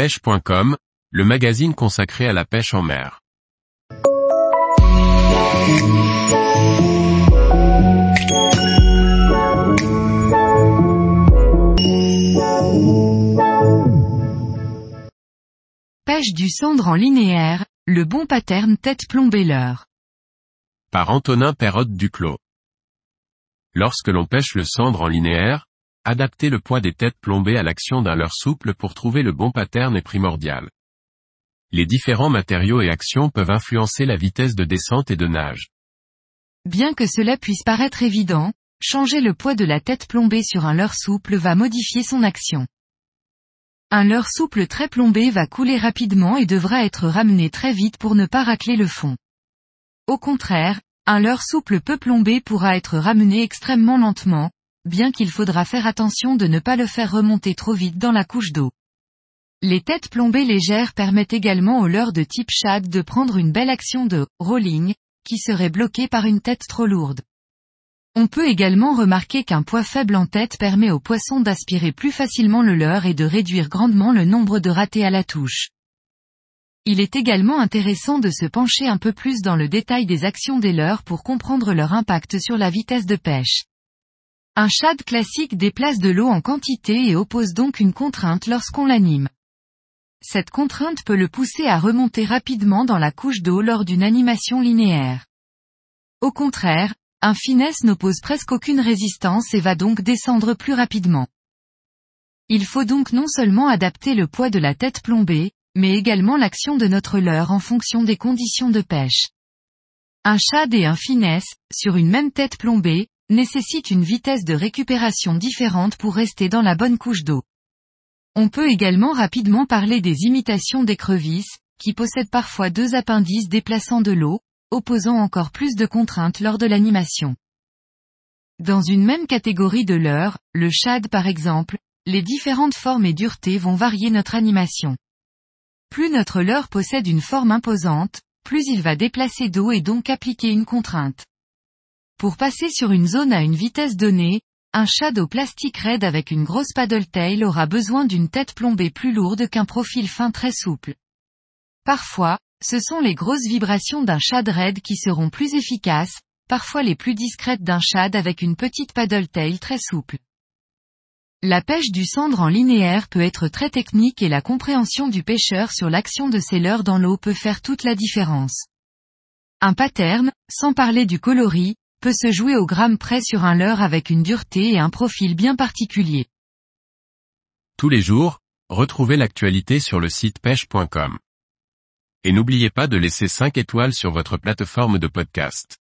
pêche.com, le magazine consacré à la pêche en mer. Pêche du cendre en linéaire, le bon pattern tête plombée leurre. Par Antonin Perrotte Duclos. Lorsque l'on pêche le cendre en linéaire, adapter le poids des têtes plombées à l'action d'un leurre souple pour trouver le bon pattern est primordial. Les différents matériaux et actions peuvent influencer la vitesse de descente et de nage. Bien que cela puisse paraître évident, changer le poids de la tête plombée sur un leurre souple va modifier son action. Un leurre souple très plombé va couler rapidement et devra être ramené très vite pour ne pas racler le fond. Au contraire, un leurre souple peu plombé pourra être ramené extrêmement lentement, bien qu'il faudra faire attention de ne pas le faire remonter trop vite dans la couche d'eau. Les têtes plombées légères permettent également au leurre de type shad de prendre une belle action de rolling, qui serait bloquée par une tête trop lourde. On peut également remarquer qu'un poids faible en tête permet au poisson d'aspirer plus facilement le leurre et de réduire grandement le nombre de ratés à la touche. Il est également intéressant de se pencher un peu plus dans le détail des actions des leurres pour comprendre leur impact sur la vitesse de pêche. Un shad classique déplace de l'eau en quantité et oppose donc une contrainte lorsqu'on l'anime. Cette contrainte peut le pousser à remonter rapidement dans la couche d'eau lors d'une animation linéaire. Au contraire, un finesse n'oppose presque aucune résistance et va donc descendre plus rapidement. Il faut donc non seulement adapter le poids de la tête plombée, mais également l'action de notre leurre en fonction des conditions de pêche. Un shad et un finesse, sur une même tête plombée, nécessitent une vitesse de récupération différente pour rester dans la bonne couche d'eau. On peut également rapidement parler des imitations d'écrevisses, qui possèdent parfois deux appendices déplaçant de l'eau, opposant encore plus de contraintes lors de l'animation. Dans une même catégorie de leurre, le shad par exemple, les différentes formes et duretés vont varier notre animation. Plus notre leurre possède une forme imposante, plus il va déplacer d'eau et donc appliquer une contrainte. Pour passer sur une zone à une vitesse donnée, un shad au plastique raide avec une grosse paddle tail aura besoin d'une tête plombée plus lourde qu'un profil fin très souple. Parfois, ce sont les grosses vibrations d'un shad raide qui seront plus efficaces, parfois les plus discrètes d'un shad avec une petite paddle tail très souple. La pêche du cendre en linéaire peut être très technique et la compréhension du pêcheur sur l'action de ses leurres dans l'eau peut faire toute la différence. Un pattern, sans parler du coloris, peut se jouer au gramme près sur un leurre avec une dureté et un profil bien particulier. Tous les jours, retrouvez l'actualité sur le site pêche.com. Et n'oubliez pas de laisser 5 étoiles sur votre plateforme de podcast.